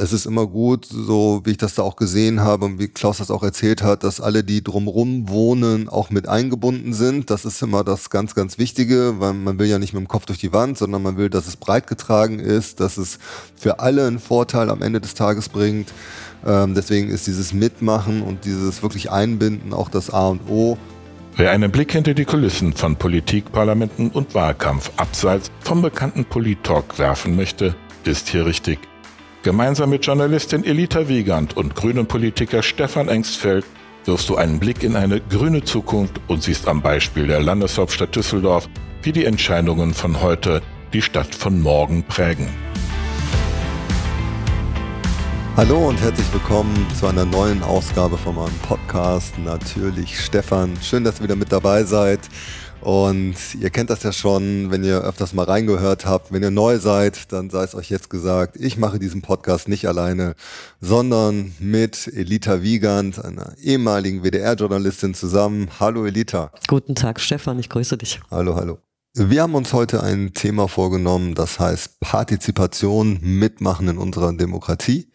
Es ist immer gut, so wie ich das da auch gesehen habe und wie Klaus das auch erzählt hat, dass alle, die drumrum wohnen, auch mit eingebunden sind. Das ist immer das ganz, ganz Wichtige, weil man will ja nicht mit dem Kopf durch die Wand, sondern man will, dass es breit getragen ist, dass es für alle einen Vorteil am Ende des Tages bringt. Ähm, deswegen ist dieses Mitmachen und dieses wirklich Einbinden auch das A und O. Wer einen Blick hinter die Kulissen von Politik, Parlamenten und Wahlkampf abseits vom bekannten Polit-Talk werfen möchte, ist hier richtig. Gemeinsam mit Journalistin Elita Wiegand und grünen Politiker Stefan Engstfeld wirfst du einen Blick in eine grüne Zukunft und siehst am Beispiel der Landeshauptstadt Düsseldorf, wie die Entscheidungen von heute die Stadt von morgen prägen. Hallo und herzlich willkommen zu einer neuen Ausgabe von meinem Podcast. Natürlich Stefan. Schön, dass ihr wieder mit dabei seid. Und ihr kennt das ja schon, wenn ihr öfters mal reingehört habt. Wenn ihr neu seid, dann sei es euch jetzt gesagt, ich mache diesen Podcast nicht alleine, sondern mit Elita Wiegand, einer ehemaligen WDR-Journalistin zusammen. Hallo Elita. Guten Tag Stefan, ich grüße dich. Hallo, hallo. Wir haben uns heute ein Thema vorgenommen, das heißt Partizipation, Mitmachen in unserer Demokratie.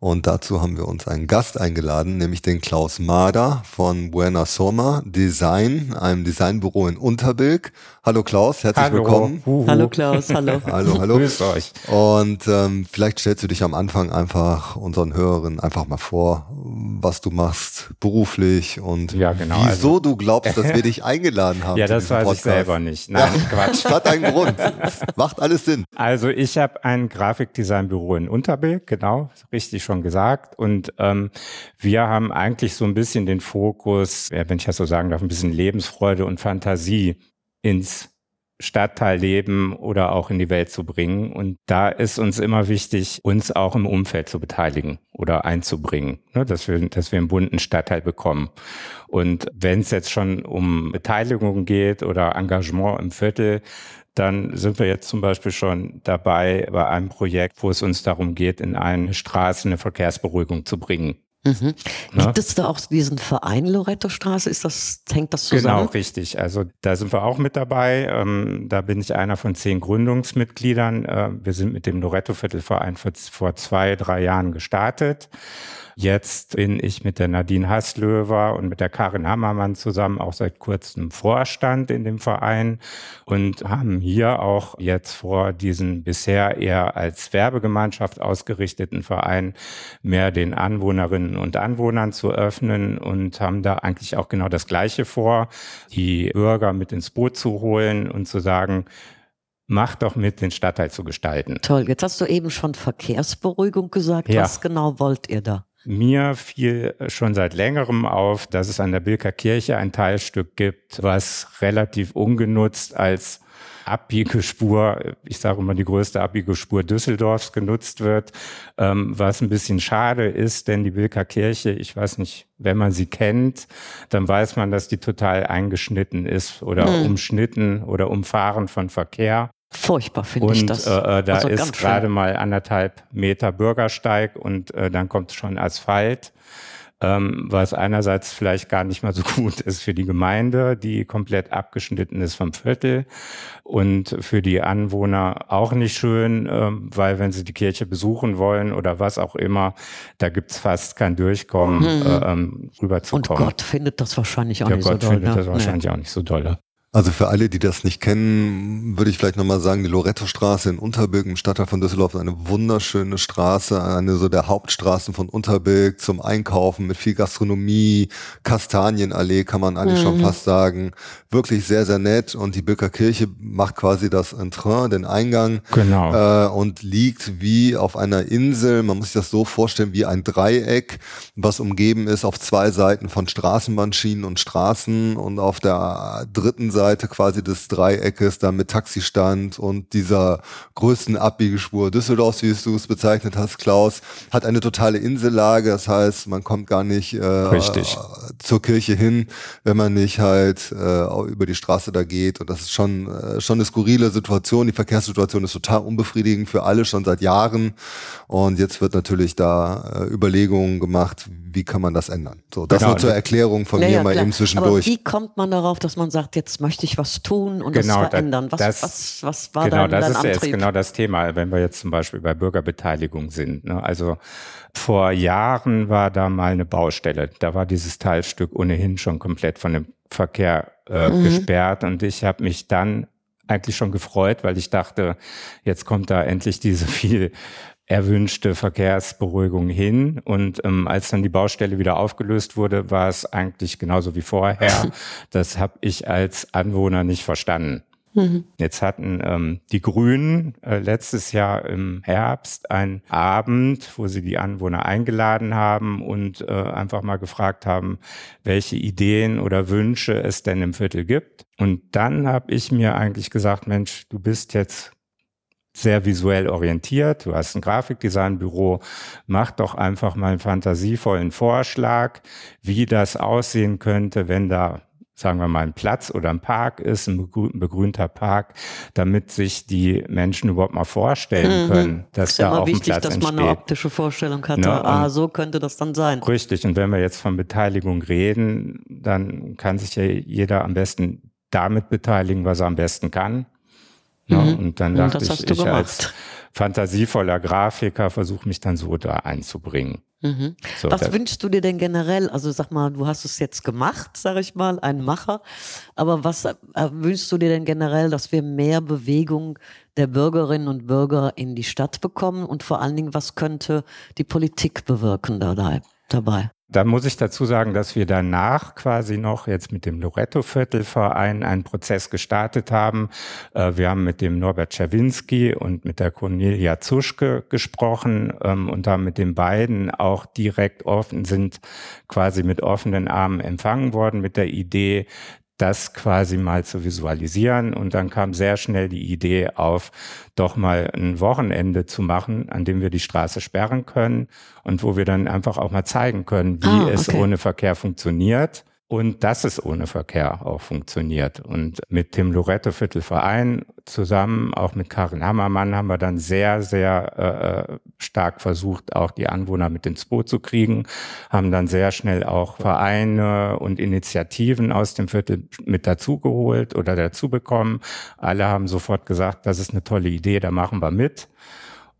Und dazu haben wir uns einen Gast eingeladen, nämlich den Klaus Mader von Buena Soma Design, einem Designbüro in Unterbilk. Hallo Klaus, herzlich hallo. willkommen. Uhu. Hallo Klaus, hallo. hallo, hallo. Grüß euch. Und ähm, vielleicht stellst du dich am Anfang einfach unseren Hörerinnen einfach mal vor, was du machst beruflich und ja, genau. wieso also, du glaubst, dass wir dich eingeladen haben. Ja, das weiß Podcast. ich selber nicht. Nein, ja, Quatsch. Das hat einen Grund. Das macht alles Sinn. Also ich habe ein Grafikdesignbüro in Unterbilk, genau, richtig schon gesagt. Und ähm, wir haben eigentlich so ein bisschen den Fokus, ja, wenn ich das so sagen darf, ein bisschen Lebensfreude und Fantasie ins Stadtteilleben oder auch in die Welt zu bringen. Und da ist uns immer wichtig, uns auch im Umfeld zu beteiligen oder einzubringen, ne, dass, wir, dass wir einen bunten Stadtteil bekommen. Und wenn es jetzt schon um Beteiligung geht oder Engagement im Viertel, dann sind wir jetzt zum Beispiel schon dabei bei einem Projekt, wo es uns darum geht, in eine Straße eine Verkehrsberuhigung zu bringen. Mhm. Ne? Gibt es da auch diesen Verein Loretto Straße? Ist das, hängt das zusammen? Genau, richtig. Also da sind wir auch mit dabei. Ähm, da bin ich einer von zehn Gründungsmitgliedern. Äh, wir sind mit dem Loretto Viertelverein vor, vor zwei, drei Jahren gestartet. Jetzt bin ich mit der Nadine Hasslöwer und mit der Karin Hammermann zusammen auch seit kurzem Vorstand in dem Verein und haben hier auch jetzt vor, diesen bisher eher als Werbegemeinschaft ausgerichteten Verein mehr den Anwohnerinnen und Anwohnern zu öffnen und haben da eigentlich auch genau das Gleiche vor, die Bürger mit ins Boot zu holen und zu sagen, Macht doch mit, den Stadtteil zu gestalten. Toll. Jetzt hast du eben schon Verkehrsberuhigung gesagt. Ja. Was genau wollt ihr da? Mir fiel schon seit längerem auf, dass es an der Bilker Kirche ein Teilstück gibt, was relativ ungenutzt als Abbiegespur, ich sage immer die größte Abbiegespur Düsseldorfs genutzt wird, ähm, was ein bisschen schade ist, denn die Bilker Kirche, ich weiß nicht, wenn man sie kennt, dann weiß man, dass die total eingeschnitten ist oder hm. umschnitten oder umfahren von Verkehr. Furchtbar finde ich das. Äh, äh, da also ist gerade mal anderthalb Meter Bürgersteig und äh, dann kommt schon Asphalt, ähm, was einerseits vielleicht gar nicht mal so gut ist für die Gemeinde, die komplett abgeschnitten ist vom Viertel und für die Anwohner auch nicht schön, ähm, weil wenn sie die Kirche besuchen wollen oder was auch immer, da gibt's fast kein Durchkommen, hm. äh, ähm, rüberzukommen. Und Gott findet das wahrscheinlich auch Der nicht Gott so doll. findet ne? das wahrscheinlich nee. auch nicht so dolle. Also für alle, die das nicht kennen, würde ich vielleicht nochmal sagen, die Loretto-Straße in Unterbilk im Stadtteil von Düsseldorf ist eine wunderschöne Straße, eine so der Hauptstraßen von Unterbilk zum Einkaufen mit viel Gastronomie, Kastanienallee kann man eigentlich mhm. schon fast sagen. Wirklich sehr, sehr nett und die Bilker Kirche macht quasi das Entrain, den Eingang genau. äh, und liegt wie auf einer Insel, man muss sich das so vorstellen, wie ein Dreieck, was umgeben ist auf zwei Seiten von Straßenbahnschienen und Straßen und auf der dritten Seite Seite quasi des Dreieckes, dann mit Taxistand und dieser größten Abbiegespur Düsseldorfs, wie du es bezeichnet hast, Klaus, hat eine totale Insellage. Das heißt, man kommt gar nicht äh, zur Kirche hin, wenn man nicht halt äh, über die Straße da geht. Und das ist schon, äh, schon eine skurrile Situation. Die Verkehrssituation ist total unbefriedigend für alle schon seit Jahren. Und jetzt wird natürlich da äh, Überlegungen gemacht, wie kann man das ändern. So, das genau. nur zur Erklärung von ja, mir mal klar. eben zwischendurch. Aber wie kommt man darauf, dass man sagt, jetzt möchte ich was tun und genau, das verändern? Was, das, was, was war genau, dein, dein das ist Antrieb? jetzt genau das Thema, wenn wir jetzt zum Beispiel bei Bürgerbeteiligung sind. Ne? Also vor Jahren war da mal eine Baustelle. Da war dieses Teilstück ohnehin schon komplett von dem Verkehr äh, mhm. gesperrt und ich habe mich dann eigentlich schon gefreut, weil ich dachte, jetzt kommt da endlich diese viel erwünschte Verkehrsberuhigung hin. Und ähm, als dann die Baustelle wieder aufgelöst wurde, war es eigentlich genauso wie vorher. Das habe ich als Anwohner nicht verstanden. Mhm. Jetzt hatten ähm, die Grünen äh, letztes Jahr im Herbst einen Abend, wo sie die Anwohner eingeladen haben und äh, einfach mal gefragt haben, welche Ideen oder Wünsche es denn im Viertel gibt. Und dann habe ich mir eigentlich gesagt, Mensch, du bist jetzt sehr visuell orientiert, du hast ein Grafikdesignbüro, mach doch einfach mal einen fantasievollen Vorschlag, wie das aussehen könnte, wenn da sagen wir mal, ein Platz oder ein Park ist, ein begrünter Park, damit sich die Menschen überhaupt mal vorstellen mhm. können, dass da auch wichtig, ein Platz dass man eine optische Vorstellung hat. Ne? Ah, so könnte das dann sein. Richtig. Und wenn wir jetzt von Beteiligung reden, dann kann sich ja jeder am besten damit beteiligen, was er am besten kann. Ja, mhm. Und dann dachte ich, ich als fantasievoller Grafiker versuche mich dann so da einzubringen. Mhm. So, Was wünschst du dir denn generell? Also sag mal, du hast es jetzt gemacht, sag ich mal, ein Macher. Aber was äh, wünschst du dir denn generell, dass wir mehr Bewegung der Bürgerinnen und Bürger in die Stadt bekommen? Und vor allen Dingen, was könnte die Politik bewirken dabei? Da muss ich dazu sagen, dass wir danach quasi noch jetzt mit dem Loretto-Viertelverein einen Prozess gestartet haben. Äh, wir haben mit dem Norbert Czerwinski und mit der Cornelia Zuschke gesprochen ähm, und haben mit den beiden auch direkt offen, sind quasi mit offenen Armen empfangen worden mit der Idee, das quasi mal zu visualisieren. Und dann kam sehr schnell die Idee auf, doch mal ein Wochenende zu machen, an dem wir die Straße sperren können und wo wir dann einfach auch mal zeigen können, wie ah, okay. es ohne Verkehr funktioniert und dass es ohne Verkehr auch funktioniert. Und mit dem Loretto-Viertelverein zusammen, auch mit Karin Hammermann, haben wir dann sehr, sehr äh, stark versucht, auch die Anwohner mit ins Boot zu kriegen, haben dann sehr schnell auch Vereine und Initiativen aus dem Viertel mit dazugeholt oder dazu bekommen. Alle haben sofort gesagt, das ist eine tolle Idee, da machen wir mit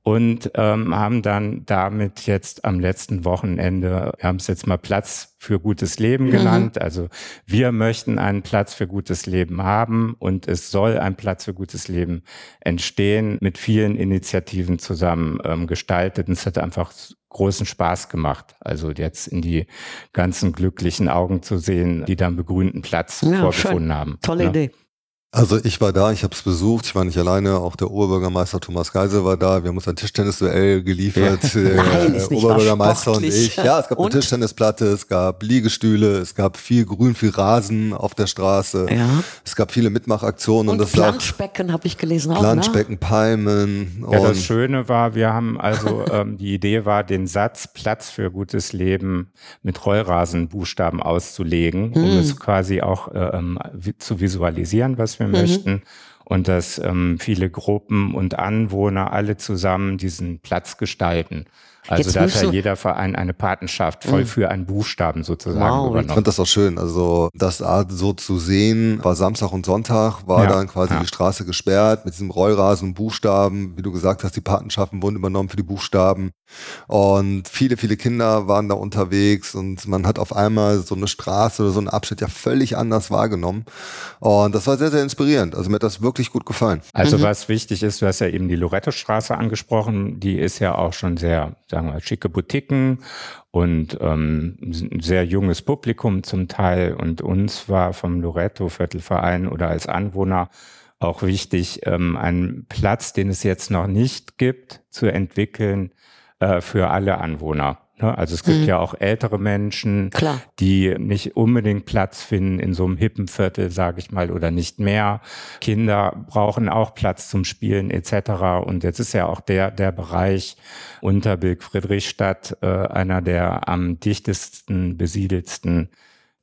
und ähm, haben dann damit jetzt am letzten Wochenende, wir haben es jetzt mal Platz für gutes Leben mhm. genannt. Mhm. Also wir möchten einen Platz für gutes Leben haben und es soll ein Platz für gutes Leben entstehen, mit vielen Initiativen zusammen ähm, gestaltet. Und es hat einfach großen Spaß gemacht. Also jetzt in die ganzen glücklichen Augen zu sehen, die dann begrünten Platz ja, vorgefunden schön. haben. Tolle ja. Idee. Also ich war da, ich habe es besucht, ich war nicht alleine, auch der Oberbürgermeister Thomas Geisel war da, wir haben uns ein Tischtennisduell geliefert, ja. der Nein, Oberbürgermeister und ich. Ja, es gab und? eine Tischtennisplatte, es gab Liegestühle, es gab viel Grün, viel Rasen auf der Straße, ja. es gab viele Mitmachaktionen. Und, und das Planschbecken habe ich gelesen. Auch, Planschbecken, ne? Palmen. Ja, das Schöne war, wir haben also, ähm, die Idee war, den Satz Platz für gutes Leben mit Rollrasenbuchstaben auszulegen, hm. um es quasi auch äh, ähm, zu visualisieren, was wir mhm. möchten und dass ähm, viele Gruppen und Anwohner alle zusammen diesen Platz gestalten. Also da hat ja jeder Verein eine Patenschaft voll mhm. für einen Buchstaben sozusagen wow, übernommen. Ich fand das auch schön. Also das Art so zu sehen, war Samstag und Sonntag, war ja, dann quasi ja. die Straße gesperrt mit diesem Rollrasen und Buchstaben. Wie du gesagt hast, die Patenschaften wurden übernommen für die Buchstaben. Und viele, viele Kinder waren da unterwegs und man hat auf einmal so eine Straße oder so einen Abschnitt ja völlig anders wahrgenommen. Und das war sehr, sehr inspirierend. Also mir hat das wirklich gut gefallen. Also mhm. was wichtig ist, du hast ja eben die Loretto-Straße angesprochen. Die ist ja auch schon sehr, sagen wir, schicke Boutiquen und ähm, ein sehr junges Publikum zum Teil. Und uns war vom Loretto-Viertelverein oder als Anwohner auch wichtig, ähm, einen Platz, den es jetzt noch nicht gibt, zu entwickeln, äh, für alle Anwohner. Ne? Also es gibt mhm. ja auch ältere Menschen, Klar. die nicht unbedingt Platz finden in so einem hippen Viertel, sage ich mal, oder nicht mehr. Kinder brauchen auch Platz zum Spielen etc. Und jetzt ist ja auch der der Bereich Unterbilk Friedrichstadt äh, einer der am dichtesten besiedelsten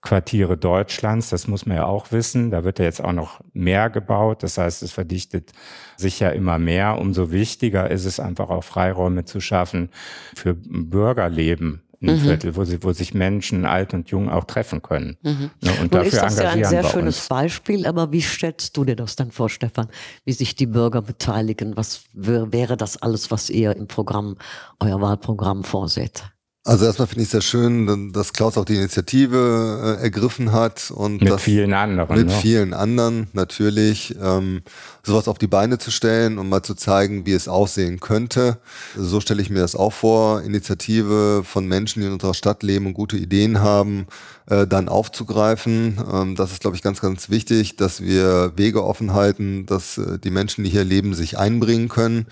Quartiere Deutschlands. Das muss man ja auch wissen. Da wird ja jetzt auch noch mehr gebaut. Das heißt, es verdichtet sich ja immer mehr. Umso wichtiger ist es einfach auch Freiräume zu schaffen für Bürgerleben ein mhm. Viertel, wo, sie, wo sich Menschen, alt und jung, auch treffen können. Mhm. Ja, und Nun dafür ist das ja ein sehr schönes uns. Beispiel, aber wie stellst du dir das dann vor, Stefan, wie sich die Bürger beteiligen? Was wäre das alles, was ihr im Programm, euer Wahlprogramm vorseht? Also erstmal finde ich es sehr schön, dass Klaus auch die Initiative äh, ergriffen hat und mit vielen anderen. Mit ne? vielen anderen natürlich ähm, sowas auf die Beine zu stellen und mal zu zeigen, wie es aussehen könnte. So stelle ich mir das auch vor. Initiative von Menschen, die in unserer Stadt leben und gute Ideen haben, äh, dann aufzugreifen. Ähm, das ist, glaube ich, ganz, ganz wichtig, dass wir Wege offen halten, dass äh, die Menschen, die hier leben, sich einbringen können.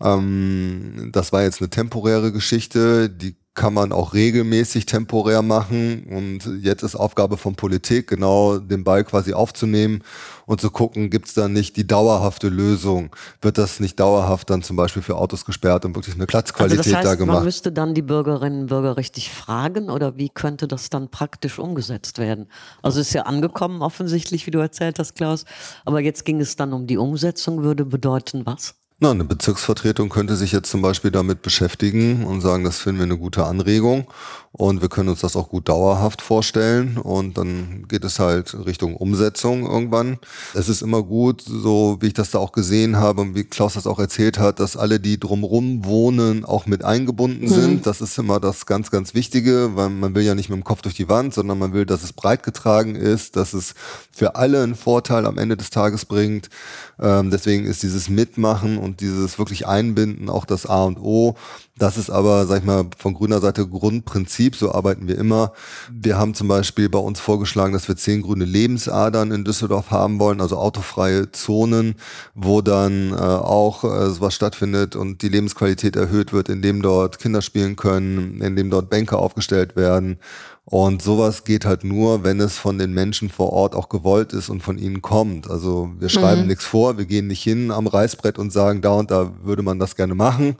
Ähm, das war jetzt eine temporäre Geschichte, die kann man auch regelmäßig temporär machen. Und jetzt ist Aufgabe von Politik, genau den Ball quasi aufzunehmen und zu gucken, gibt es da nicht die dauerhafte Lösung? Wird das nicht dauerhaft dann zum Beispiel für Autos gesperrt und wirklich eine Platzqualität also das heißt, da gemacht? Man müsste dann die Bürgerinnen und Bürger richtig fragen oder wie könnte das dann praktisch umgesetzt werden? Also ist ja angekommen offensichtlich, wie du erzählt hast, Klaus. Aber jetzt ging es dann um die Umsetzung, würde bedeuten was? Na, eine Bezirksvertretung könnte sich jetzt zum Beispiel damit beschäftigen und sagen, das finden wir eine gute Anregung und wir können uns das auch gut dauerhaft vorstellen und dann geht es halt Richtung Umsetzung irgendwann. Es ist immer gut, so wie ich das da auch gesehen habe und wie Klaus das auch erzählt hat, dass alle, die drumrum wohnen, auch mit eingebunden mhm. sind. Das ist immer das ganz, ganz Wichtige, weil man will ja nicht mit dem Kopf durch die Wand, sondern man will, dass es breit getragen ist, dass es für alle einen Vorteil am Ende des Tages bringt. Ähm, deswegen ist dieses Mitmachen und dieses wirklich Einbinden auch das A und O. Das ist aber, sag ich mal, von grüner Seite Grundprinzip, so arbeiten wir immer. Wir haben zum Beispiel bei uns vorgeschlagen, dass wir zehn grüne Lebensadern in Düsseldorf haben wollen, also autofreie Zonen, wo dann äh, auch äh, sowas stattfindet und die Lebensqualität erhöht wird, indem dort Kinder spielen können, indem dort Bänke aufgestellt werden. Und sowas geht halt nur, wenn es von den Menschen vor Ort auch gewollt ist und von ihnen kommt. Also wir schreiben mhm. nichts vor, wir gehen nicht hin am Reißbrett und sagen, da und da würde man das gerne machen,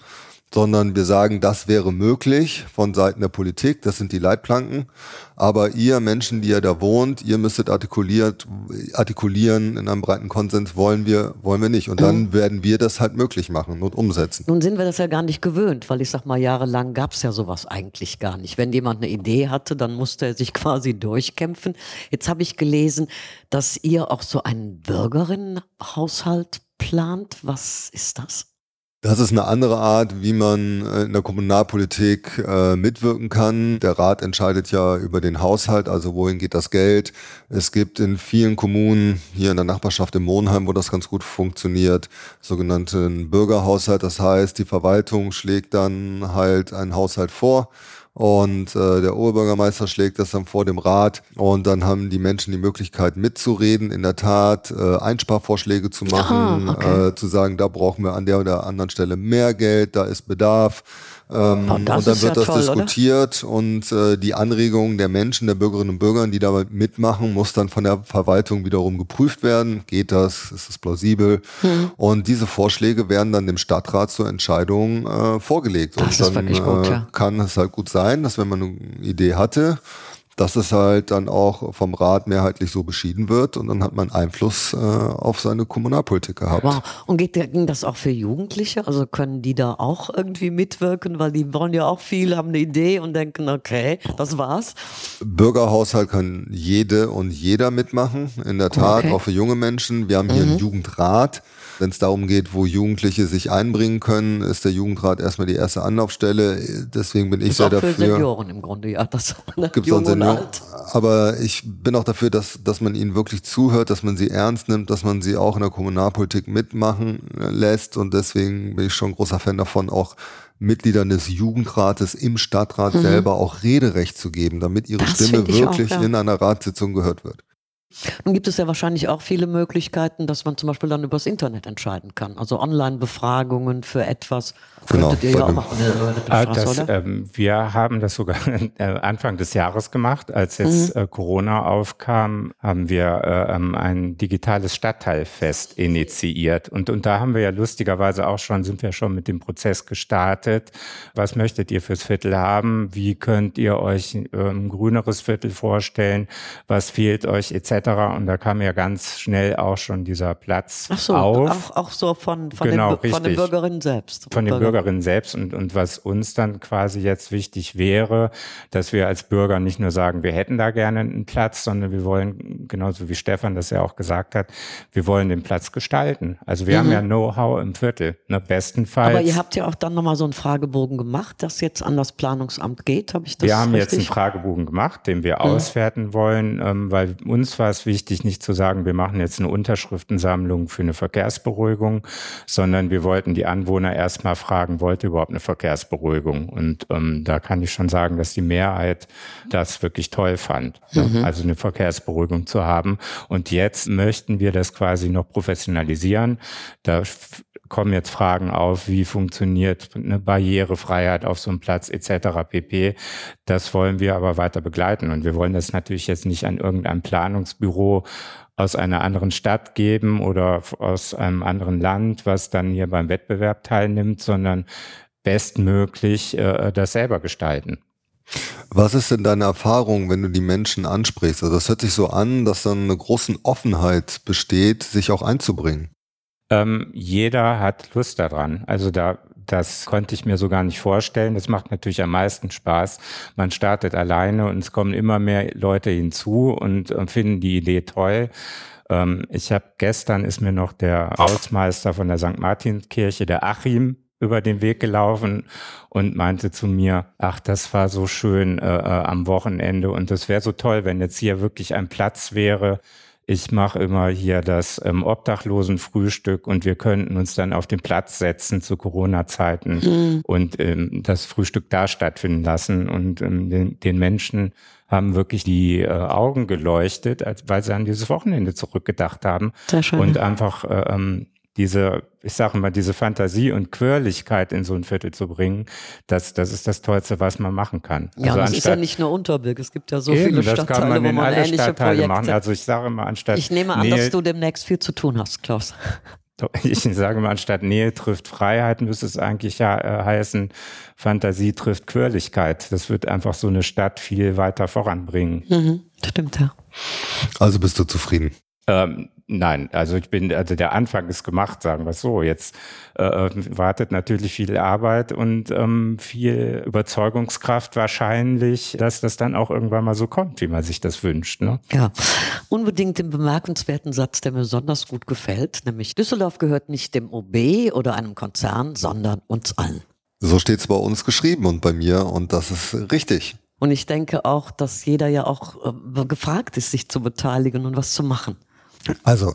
sondern wir sagen, das wäre möglich von Seiten der Politik, das sind die Leitplanken. Aber ihr Menschen, die ihr da wohnt, ihr müsstet artikuliert, artikulieren in einem breiten Konsens, wollen wir, wollen wir nicht. Und dann mhm. werden wir das halt möglich machen und umsetzen. Nun sind wir das ja gar nicht gewöhnt, weil ich sag mal, jahrelang gab es ja sowas eigentlich gar nicht. Wenn jemand eine Idee hatte, dann musste er sich quasi durchkämpfen. Jetzt habe ich gelesen, dass ihr auch so einen Bürgerinnenhaushalt plant. Was ist das? Das ist eine andere Art, wie man äh, in der Kommunalpolitik äh, mitwirken kann. Der Rat entscheidet ja über den Haushalt, also wohin geht das Geld. Es gibt in vielen Kommunen, hier in der Nachbarschaft in Monheim, wo das ganz gut funktioniert, sogenannten Bürgerhaushalt. Das heißt, die Verwaltung schlägt dann halt einen Haushalt vor und äh, der Oberbürgermeister schlägt das dann vor dem Rat und dann haben die Menschen die Möglichkeit mitzureden, in der Tat äh, Einsparvorschläge zu machen, ah, okay. äh, zu sagen, da brauchen wir an der oder anderen Stelle mehr Geld, da ist Bedarf. Ähm, oh, und dann wird ja das toll, diskutiert oder? und äh, die Anregungen der Menschen, der Bürgerinnen und Bürger, die da mitmachen, muss dann von der Verwaltung wiederum geprüft werden. Geht das? Ist es plausibel? Hm. Und diese Vorschläge werden dann dem Stadtrat zur Entscheidung äh, vorgelegt. Das und dann gut, ja. kann es halt gut sein, dass wenn man eine Idee hatte, dass es halt dann auch vom Rat mehrheitlich so beschieden wird und dann hat man Einfluss äh, auf seine Kommunalpolitik gehabt. Wow. Und geht, ging das auch für Jugendliche? Also können die da auch irgendwie mitwirken, weil die wollen ja auch viel, haben eine Idee und denken, okay, das war's. Bürgerhaushalt kann jede und jeder mitmachen, in der Tat, okay. auch für junge Menschen. Wir haben hier mhm. einen Jugendrat. Wenn es darum geht, wo Jugendliche sich einbringen können, ist der Jugendrat erstmal die erste Anlaufstelle. Deswegen bin ich ist sehr auch dafür. Für Senioren im Grunde, ja. Das ne? gibt's auch Senioren. Aber ich bin auch dafür, dass, dass man ihnen wirklich zuhört, dass man sie ernst nimmt, dass man sie auch in der Kommunalpolitik mitmachen lässt. Und deswegen bin ich schon großer Fan davon, auch Mitgliedern des Jugendrates im Stadtrat mhm. selber auch Rederecht zu geben, damit ihre das Stimme wirklich auch, ja. in einer Ratssitzung gehört wird. Nun gibt es ja wahrscheinlich auch viele Möglichkeiten, dass man zum Beispiel dann übers Internet entscheiden kann. Also Online-Befragungen für etwas. Genau, Könntet ihr ja auch machen. Ah, das, ähm, wir haben das sogar äh, Anfang des Jahres gemacht. Als jetzt mhm. äh, Corona aufkam, haben wir äh, ähm, ein digitales Stadtteilfest initiiert. Und, und da haben wir ja lustigerweise auch schon, sind wir schon mit dem Prozess gestartet. Was möchtet ihr fürs Viertel haben? Wie könnt ihr euch äh, ein grüneres Viertel vorstellen? Was fehlt euch etc.? Und da kam ja ganz schnell auch schon dieser Platz Ach so, auf. Auch, auch so von, von, genau, den, von den Bürgerinnen selbst. Von den Bürgerinnen selbst. Und, und was uns dann quasi jetzt wichtig wäre, dass wir als Bürger nicht nur sagen, wir hätten da gerne einen Platz, sondern wir wollen, genauso wie Stefan das ja auch gesagt hat, wir wollen den Platz gestalten. Also wir mhm. haben ja Know-how im Viertel, ne, bestenfalls. Aber ihr habt ja auch dann nochmal so einen Fragebogen gemacht, das jetzt an das Planungsamt geht, habe ich das Wir haben richtig? jetzt einen Fragebogen gemacht, den wir mhm. auswerten wollen, ähm, weil uns war es wichtig, nicht zu sagen, wir machen jetzt eine Unterschriftensammlung für eine Verkehrsberuhigung, sondern wir wollten die Anwohner erstmal fragen, wollt ihr überhaupt eine Verkehrsberuhigung? Und ähm, da kann ich schon sagen, dass die Mehrheit das wirklich toll fand, ne? mhm. also eine Verkehrsberuhigung zu haben. Und jetzt möchten wir das quasi noch professionalisieren. Da kommen jetzt Fragen auf, wie funktioniert eine Barrierefreiheit auf so einem Platz etc. pp. Das wollen wir aber weiter begleiten und wir wollen das natürlich jetzt nicht an irgendeinem Planungsbüro aus einer anderen Stadt geben oder aus einem anderen Land, was dann hier beim Wettbewerb teilnimmt, sondern bestmöglich äh, das selber gestalten. Was ist denn deine Erfahrung, wenn du die Menschen ansprichst? Also das hört sich so an, dass dann eine große Offenheit besteht, sich auch einzubringen. Ähm, jeder hat Lust daran. Also da, das konnte ich mir so gar nicht vorstellen. Das macht natürlich am meisten Spaß. Man startet alleine und es kommen immer mehr Leute hinzu und, und finden die Idee toll. Ähm, ich habe gestern ist mir noch der Hausmeister von der St. Martinskirche, der Achim, über den Weg gelaufen und meinte zu mir, ach, das war so schön äh, äh am Wochenende und das wäre so toll, wenn jetzt hier wirklich ein Platz wäre, ich mache immer hier das ähm, Obdachlosenfrühstück und wir könnten uns dann auf den Platz setzen zu Corona-Zeiten mhm. und ähm, das Frühstück da stattfinden lassen. Und ähm, den, den Menschen haben wirklich die äh, Augen geleuchtet, als, weil sie an dieses Wochenende zurückgedacht haben und einfach äh, ähm, diese, ich sage mal, diese Fantasie und Quirligkeit in so ein Viertel zu bringen, das, das ist das Tollste, was man machen kann. Ja, also das ist ja nicht nur Unterbilk, es gibt ja so eben, viele Stadtteile, wo man ähnliche Stadtteile Projekte... Machen. Also ich sage immer anstatt... Ich nehme an, Nähe, dass du demnächst viel zu tun hast, Klaus. Ich sage mal, anstatt Nähe trifft Freiheit, müsste es eigentlich ja äh, heißen, Fantasie trifft Quirligkeit. Das wird einfach so eine Stadt viel weiter voranbringen. Mhm, stimmt, ja. Also bist du zufrieden? Ähm, nein, also ich bin, also der Anfang ist gemacht, sagen wir es so. Jetzt äh, wartet natürlich viel Arbeit und ähm, viel Überzeugungskraft wahrscheinlich, dass das dann auch irgendwann mal so kommt, wie man sich das wünscht. Ne? Ja, unbedingt den bemerkenswerten Satz, der mir besonders gut gefällt, nämlich Düsseldorf gehört nicht dem OB oder einem Konzern, sondern uns allen. So steht es bei uns geschrieben und bei mir und das ist richtig. Und ich denke auch, dass jeder ja auch äh, gefragt ist, sich zu beteiligen und was zu machen. Also,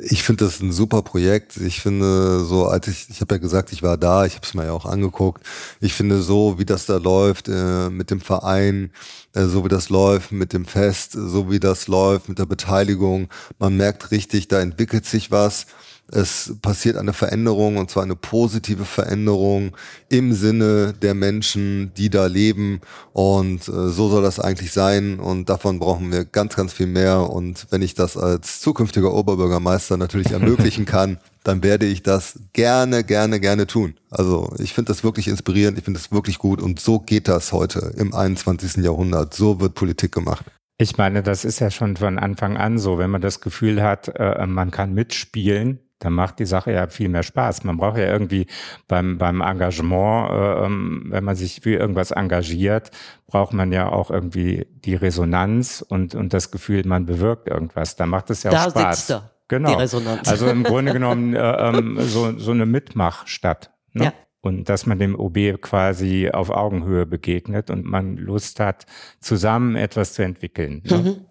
ich finde das ein super Projekt. Ich finde so, als ich, ich habe ja gesagt, ich war da, ich habe es mir ja auch angeguckt. Ich finde so, wie das da läuft äh, mit dem Verein, äh, so wie das läuft mit dem Fest, so wie das läuft mit der Beteiligung, man merkt richtig, da entwickelt sich was es passiert eine Veränderung und zwar eine positive Veränderung im Sinne der Menschen, die da leben und äh, so soll das eigentlich sein und davon brauchen wir ganz, ganz viel mehr und wenn ich das als zukünftiger Oberbürgermeister natürlich ermöglichen kann, dann werde ich das gerne, gerne, gerne tun. Also ich finde das wirklich inspirierend, ich finde das wirklich gut und so geht das heute im 21. Jahrhundert. So wird Politik gemacht. Ich meine, das ist ja schon von Anfang an so, wenn man das Gefühl hat, äh, man kann mitspielen, dann macht die Sache ja viel mehr Spaß. Man braucht ja irgendwie beim, beim Engagement, äh, ähm, wenn man sich für irgendwas engagiert, braucht man ja auch irgendwie die Resonanz und, und das Gefühl, man bewirkt irgendwas. Da macht es ja da auch Spaß. Sitzt er, genau. Die Resonanz. Also im Grunde genommen äh, ähm, so, so eine Mitmachstadt. Ne? Ja. Und dass man dem OB quasi auf Augenhöhe begegnet und man Lust hat, zusammen etwas zu entwickeln. Ne? Mhm.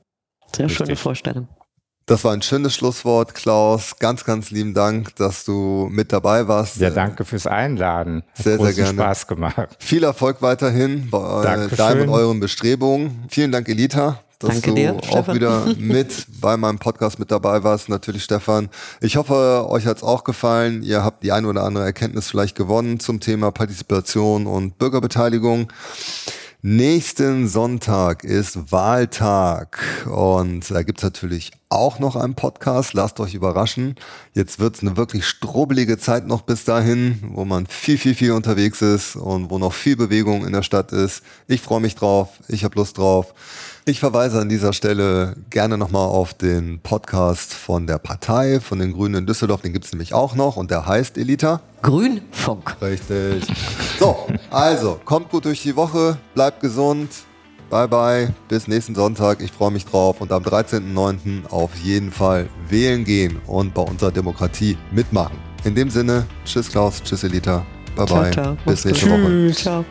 Sehr Richtig. schöne Vorstellung. Das war ein schönes Schlusswort, Klaus. Ganz, ganz lieben Dank, dass du mit dabei warst. Ja, danke fürs Einladen. Hat sehr, sehr gerne. Spaß gemacht. Viel Erfolg weiterhin bei Dankeschön. deinem und euren Bestrebungen. Vielen Dank, Elita, dass Danke du dir, auch Stefan. wieder mit bei meinem Podcast mit dabei warst. Natürlich, Stefan. Ich hoffe, euch hat's auch gefallen. Ihr habt die eine oder andere Erkenntnis vielleicht gewonnen zum Thema Partizipation und Bürgerbeteiligung. Nächsten Sonntag ist Wahltag und da gibt's natürlich auch noch einen Podcast. Lasst euch überraschen. Jetzt wird's eine wirklich strubbelige Zeit noch bis dahin, wo man viel, viel, viel unterwegs ist und wo noch viel Bewegung in der Stadt ist. Ich freue mich drauf. Ich habe Lust drauf. Ich verweise an dieser Stelle gerne nochmal auf den Podcast von der Partei, von den Grünen in Düsseldorf. Den gibt's nämlich auch noch und der heißt Elita. Grünfunk. Richtig. So, also, kommt gut durch die Woche, bleibt gesund. Bye bye, bis nächsten Sonntag. Ich freue mich drauf und am 13.09. auf jeden Fall wählen gehen und bei unserer Demokratie mitmachen. In dem Sinne, tschüss Klaus, tschüss Elita. Bye bye. Ciao, ciao. Bis nächste. Woche. Ciao.